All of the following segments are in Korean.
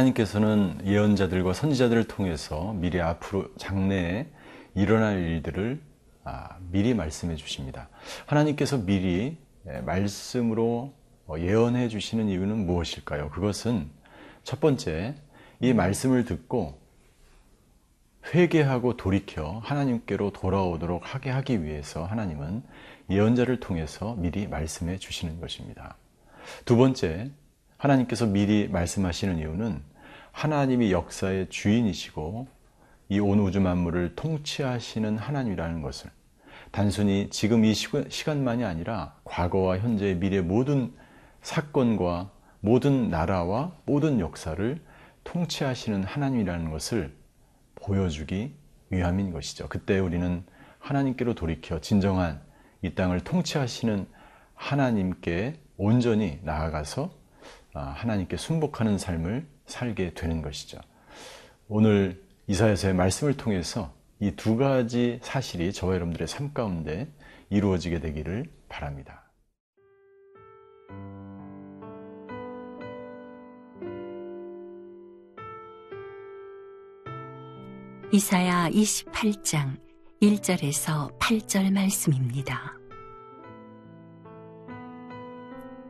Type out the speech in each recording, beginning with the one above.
하나님께서는 예언자들과 선지자들을 통해서 미리 앞으로 장래에 일어날 일들을 아, 미리 말씀해 주십니다. 하나님께서 미리 예, 말씀으로 어, 예언해 주시는 이유는 무엇일까요? 그것은 첫 번째, 이 말씀을 듣고 회개하고 돌이켜 하나님께로 돌아오도록 하게 하기 위해서 하나님은 예언자를 통해서 미리 말씀해 주시는 것입니다. 두 번째, 하나님께서 미리 말씀하시는 이유는 하나님이 역사의 주인이시고 이 온 우주 만물을 통치하시는 하나님이라는 것을 단순히 지금 이 시간만이 아니라 과거와 현재, 미래 모든 사건과 모든 나라와 모든 역사를 통치하시는 하나님이라는 것을 보여주기 위함인 것이죠. 그때 우리는 하나님께로 돌이켜 진정한 이 땅을 통치하시는 하나님께 온전히 나아가서 아, 하나님께 순복하는 삶을 살게 되는 것이죠. 오늘 이사야서의 말씀을 통해서 이 두 가지 사실이 저와 여러분들의 삶 가운데 이루어지게 되기를 바랍니다. 이사야 28장 1절에서 8절 말씀입니다.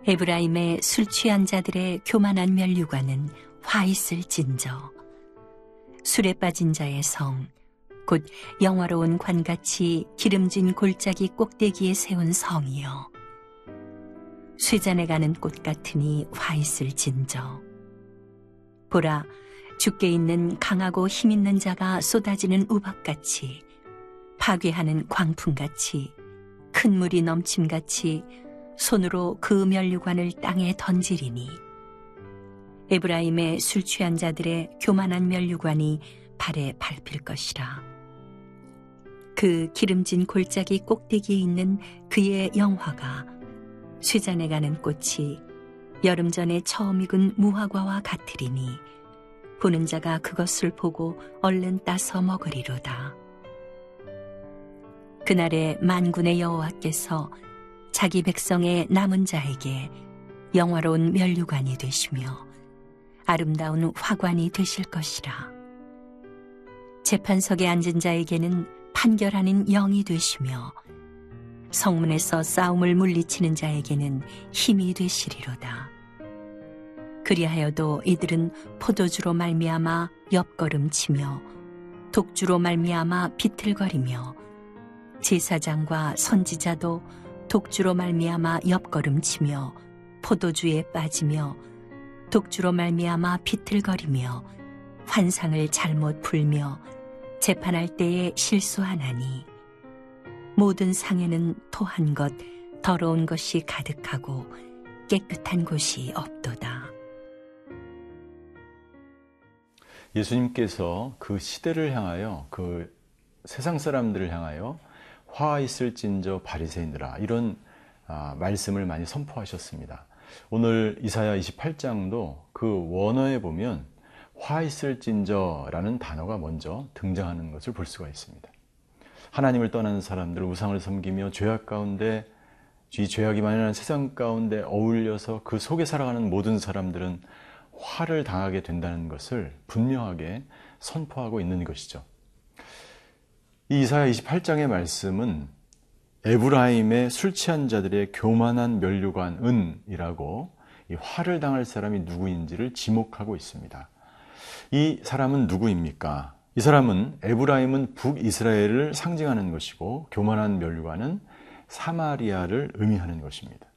에브라임의 술 취한 자들의 교만한 멸류관은 화 있을 진저. 술에 빠진 자의 성 곧 영화로운 관같이 기름진 골짜기 꼭대기에 세운 성이여 쇠잔에 가는 꽃 같으니 화 있을 진저. 보라 죽게 있는 강하고 힘 있는 자가 쏟아지는 우박같이 파괴하는 광풍같이 큰 물이 넘침같이 손으로 그 멸류관을 땅에 던지리니 에브라임의 술 취한 자들의 교만한 멸류관이 발에 밟힐 것이라. 그 기름진 골짜기 꼭대기에 있는 그의 영화가 쇠잔에 가는 꽃이 여름 전에 처음 익은 무화과와 같으리니 보는 자가 그것을 보고 얼른 따서 먹으리로다. 그날에 만군의 여호와께서 자기 백성의 남은 자에게 영화로운 멸류관이 되시며 아름다운 화관이 되실 것이라. 재판석에 앉은 자에게는 판결하는 영이 되시며 성문에서 싸움을 물리치는 자에게는 힘이 되시리로다. 그리하여도 이들은 포도주로 말미암아 옆걸음치며 독주로 말미암아 비틀거리며 제사장과 선지자도 독주로 말미암아 옆걸음치며 포도주에 빠지며 독주로 말미암아 비틀거리며 환상을 잘못 풀며 재판할 때에 실수하나니 모든 상에는 토한 것 더러운 것이 가득하고 깨끗한 곳이 없도다. 예수님께서 그 시대를 향하여 그 세상 사람들을 향하여 화 있을진저 바리새인들아 이런 아, 말씀을 많이 선포하셨습니다. 오늘 이사야 28장도 그 원어에 보면 화 있을진저라는 단어가 먼저 등장하는 것을 볼 수가 있습니다. 하나님을 떠나는 사람들, 우상을 섬기며 죄악 가운데 이 죄악이 만연한 세상 가운데 어울려서 그 속에 살아가는 모든 사람들은 화를 당하게 된다는 것을 분명하게 선포하고 있는 것이죠. 이 이사야 28장의 말씀은 에브라임의 술 취한 자들의 교만한 멸류관 은이라고 이 화를 당할 사람이 누구인지를 지목하고 있습니다. 이 사람은 누구입니까? 이 사람은 에브라임은 북이스라엘을 상징하는 것이고 교만한 멸류관은 사마리아를 의미하는 것입니다.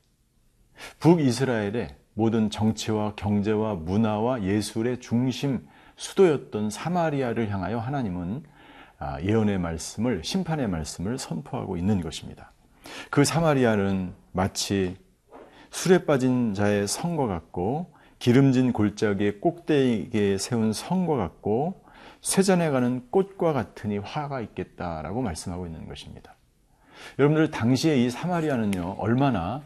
북이스라엘의 모든 정치와 경제와 문화와 예술의 중심 수도였던 사마리아를 향하여 하나님은 아, 예언의 말씀을 심판의 말씀을 선포하고 있는 것입니다. 그 사마리아는 마치 술에 빠진 자의 성과 같고 기름진 골짜기의 꼭대기에 세운 성과 같고 쇠잔에 가는 꽃과 같으니 화가 있겠다라고 말씀하고 있는 것입니다. 여러분들 당시에 이 사마리아는요 얼마나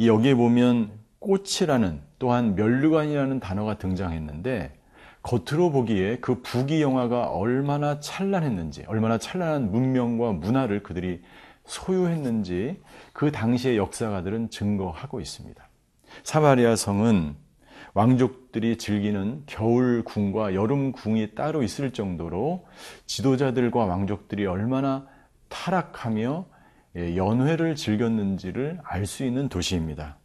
여기에 보면 꽃이라는 또한 멸류관이라는 단어가 등장했는데 겉으로 보기에 그 부귀 영화가 얼마나 찬란했는지, 얼마나 찬란한 문명과 문화를 그들이 소유했는지 그 당시의 역사가들은 증거하고 있습니다. 사마리아 성은 왕족들이 즐기는 겨울 궁과 여름 궁이 따로 있을 정도로 지도자들과 왕족들이 얼마나 타락하며 예, 연회를 즐겼는지를 알 수 있는 도시입니다.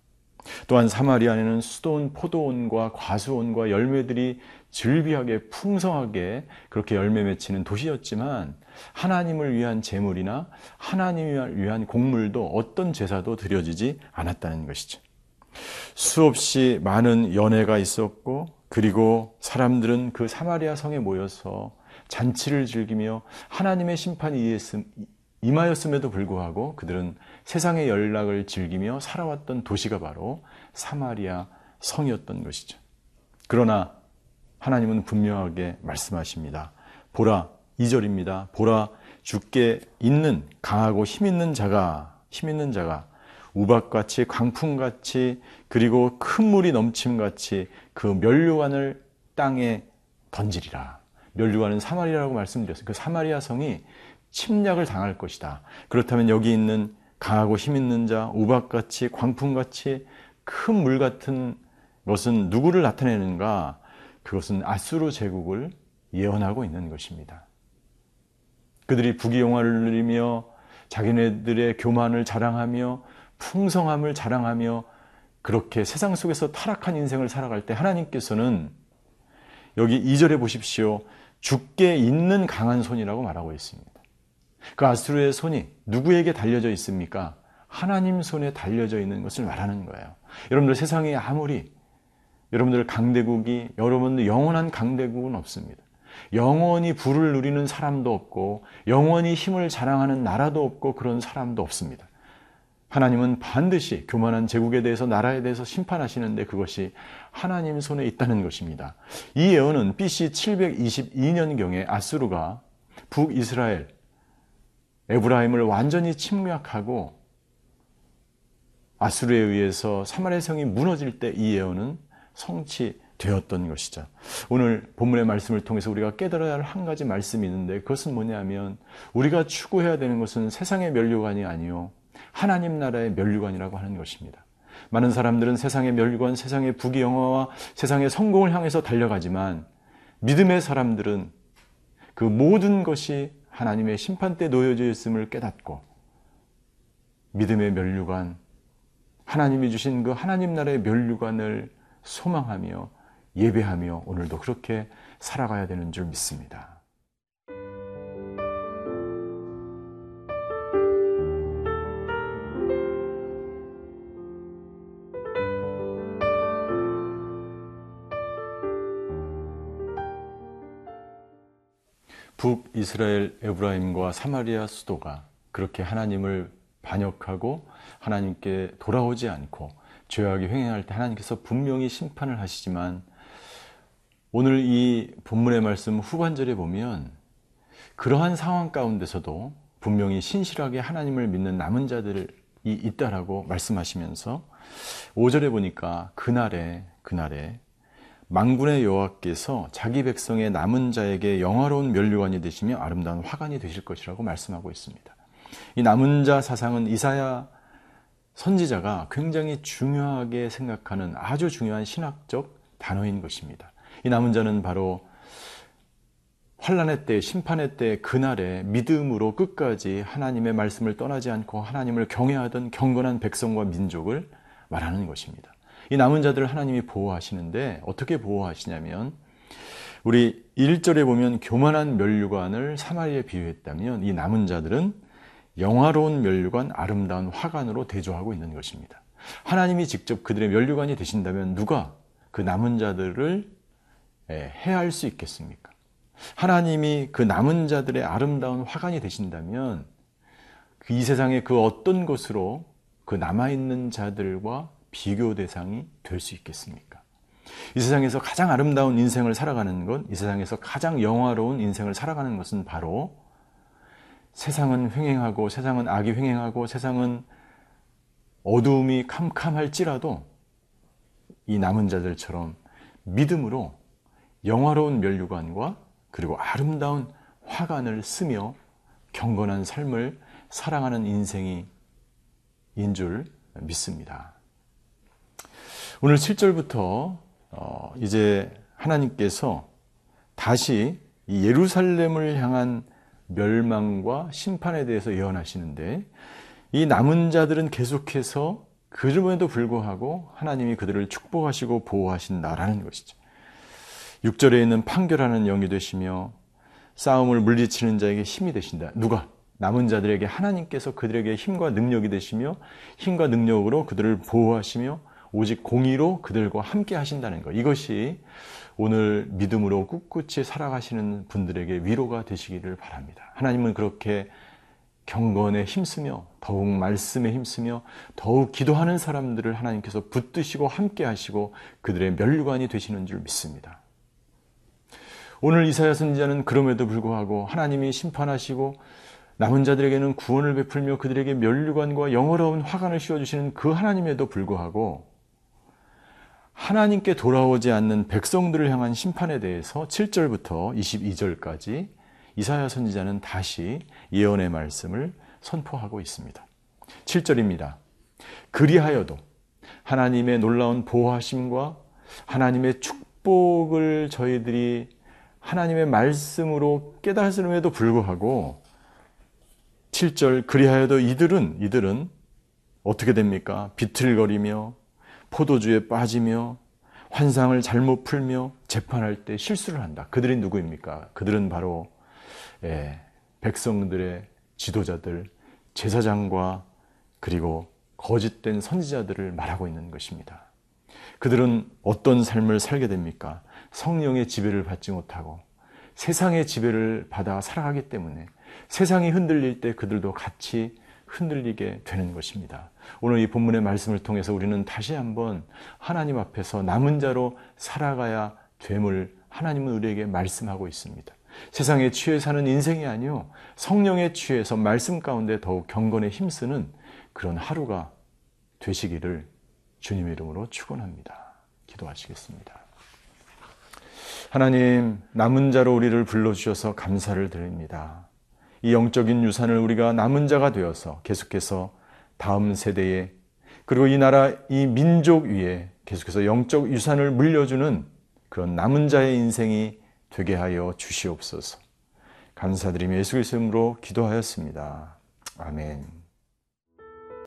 또한 사마리아에는 수도원, 포도원과 과수원과 열매들이 즐비하게 풍성하게 그렇게 열매 맺히는 도시였지만 하나님을 위한 제물이나 하나님을 위한 곡물도 어떤 제사도 드려지지 않았다는 것이죠. 수없이 많은 연회가 있었고 그리고 사람들은 그 사마리아 성에 모여서 잔치를 즐기며 하나님의 심판이 임하였음에도 불구하고 그들은 세상의 연락을 즐기며 살아왔던 도시가 바로 사마리아 성이었던 것이죠. 그러나 하나님은 분명하게 말씀하십니다. 보라, 2절입니다. 보라, 죽게 있는 강하고 힘 있는 자가, 힘 있는 자가 우박같이 광풍같이 그리고 큰 물이 넘침같이 그 면류관을 땅에 던지리라. 면류관은 사마리아라고 말씀드렸어요. 그 사마리아 성이 침략을 당할 것이다. 그렇다면 여기 있는 강하고 힘 있는 자, 우박같이 광풍같이 큰 물 같은 것은 누구를 나타내는가? 그것은 아수르 제국을 예언하고 있는 것입니다. 그들이 부귀영화를 누리며 자기네들의 교만을 자랑하며 풍성함을 자랑하며 그렇게 세상 속에서 타락한 인생을 살아갈 때 하나님께서는 여기 2절에 보십시오. 죽게 있는 강한 손이라고 말하고 있습니다. 그 아수르의 손이 누구에게 달려져 있습니까? 하나님 손에 달려져 있는 것을 말하는 거예요. 여러분들 세상에 아무리 여러분들 강대국이 여러분들 영원한 강대국은 없습니다. 영원히 부를 누리는 사람도 없고 영원히 힘을 자랑하는 나라도 없고 그런 사람도 없습니다. 하나님은 반드시 교만한 제국에 대해서 나라에 대해서 심판하시는데 그것이 하나님 손에 있다는 것입니다. 이 예언은 BC 722년경에 아수르가 북이스라엘 에브라임을 완전히 침략하고 아수르에 의해서 사마리아 성이 무너질 때 이 예언은 성취되었던 것이죠. 오늘 본문의 말씀을 통해서 우리가 깨달아야 할 한 가지 말씀이 있는데 그것은 뭐냐면 우리가 추구해야 되는 것은 세상의 면류관이 아니요 하나님 나라의 면류관이라고 하는 것입니다. 많은 사람들은 세상의 면류관, 세상의 부귀영화와 세상의 성공을 향해서 달려가지만 믿음의 사람들은 그 모든 것이 하나님의 심판 때 놓여져 있음을 깨닫고 믿음의 면류관, 하나님이 주신 그 하나님 나라의 면류관을 소망하며 예배하며 오늘도 그렇게 살아가야 되는 줄 믿습니다. 북이스라엘 에브라임과 사마리아 수도가 그렇게 하나님을 반역하고 하나님께 돌아오지 않고 죄악이 횡행할 때 하나님께서 분명히 심판을 하시지만 오늘 이 본문의 말씀 후반절에 보면 그러한 상황 가운데서도 분명히 신실하게 하나님을 믿는 남은 자들이 있다라고 말씀하시면서 5절에 보니까 그날에 그날에 망군의 여호와께서 자기 백성의 남은 자에게 영화로운 면류관이 되시며 아름다운 화관이 되실 것이라고 말씀하고 있습니다. 이 남은 자 사상은 이사야 선지자가 굉장히 중요하게 생각하는 아주 중요한 신학적 단어인 것입니다. 이 남은 자는 바로 환란의 때, 심판의 때, 그날에 믿음으로 끝까지 하나님의 말씀을 떠나지 않고 하나님을 경외하던 경건한 백성과 민족을 말하는 것입니다. 이 남은 자들을 하나님이 보호하시는데 어떻게 보호하시냐면 우리 1절에 보면 교만한 멸류관을 사마리에 비유했다면 이 남은 자들은 영화로운 멸류관, 아름다운 화관으로 대조하고 있는 것입니다. 하나님이 직접 그들의 멸류관이 되신다면 누가 그 남은 자들을 해할 수 있겠습니까? 하나님이 그 남은 자들의 아름다운 화관이 되신다면 그이 세상의 그 어떤 것으로 그 남아있는 자들과 비교 대상이 될 수 있겠습니까? 이 세상에서 가장 아름다운 인생을 살아가는 것, 이 세상에서 가장 영화로운 인생을 살아가는 것은 바로 세상은 횡행하고 세상은 악이 횡행하고 세상은 어두움이 캄캄할지라도 이 남은 자들처럼 믿음으로 영화로운 면류관과 그리고 아름다운 화관을 쓰며 경건한 삶을 사랑하는 인생이 인 줄 믿습니다. 오늘 7절부터 어, 이제 하나님께서 다시 이 예루살렘을 향한 멸망과 심판에 대해서 예언하시는데 이 남은 자들은 계속해서 그럼에도 불구하고 하나님이 그들을 축복하시고 보호하신다라는 것이죠. 6절에 있는 판결하는 영이 되시며 싸움을 물리치는 자에게 힘이 되신다. 누가? 남은 자들에게 하나님께서 그들에게 힘과 능력이 되시며 힘과 능력으로 그들을 보호하시며 오직 공의로 그들과 함께 하신다는 것. 이것이 오늘 믿음으로 꿋꿋이 살아가시는 분들에게 위로가 되시기를 바랍니다. 하나님은 그렇게 경건에 힘쓰며 더욱 말씀에 힘쓰며 더욱 기도하는 사람들을 하나님께서 붙드시고 함께 하시고 그들의 멸류관이 되시는 줄 믿습니다. 오늘 이사야 선지자는 그럼에도 불구하고 하나님이 심판하시고 남은 자들에게는 구원을 베풀며 그들에게 멸류관과 영어로운 화관을 씌워주시는 그 하나님에도 불구하고 하나님께 돌아오지 않는 백성들을 향한 심판에 대해서 7절부터 22절까지 이사야 선지자는 다시 예언의 말씀을 선포하고 있습니다. 7절입니다. 그리하여도 하나님의 놀라운 보호하심과 하나님의 축복을 저희들이 하나님의 말씀으로 깨달음에도 불구하고 7절 그리하여도 이들은 이들은 어떻게 됩니까? 비틀거리며 포도주에 빠지며 환상을 잘못 풀며 재판할 때 실수를 한다. 그들이 누구입니까? 그들은 바로 예, 백성들의 지도자들, 제사장과 그리고 거짓된 선지자들을 말하고 있는 것입니다. 그들은 어떤 삶을 살게 됩니까? 성령의 지배를 받지 못하고 세상의 지배를 받아 살아가기 때문에 세상이 흔들릴 때 그들도 같이 흔들리게 되는 것입니다. 오늘 이 본문의 말씀을 통해서 우리는 다시 한번 하나님 앞에서 남은 자로 살아가야 됨을 하나님은 우리에게 말씀하고 있습니다. 세상에 취해 사는 인생이 아니요 성령에 취해서 말씀 가운데 더욱 경건에 힘쓰는 그런 하루가 되시기를 주님 이름으로 축원합니다. 기도하시겠습니다. 하나님 남은 자로 우리를 불러 주셔서 감사를 드립니다. 이 영적인 유산을 우리가 남은 자가 되어서 계속해서 다음 세대에 그리고 이 나라 이 민족 위에 계속해서 영적 유산을 물려주는 그런 남은 자의 인생이 되게 하여 주시옵소서. 감사드리며 예수 그리스도로 기도하였습니다. 아멘.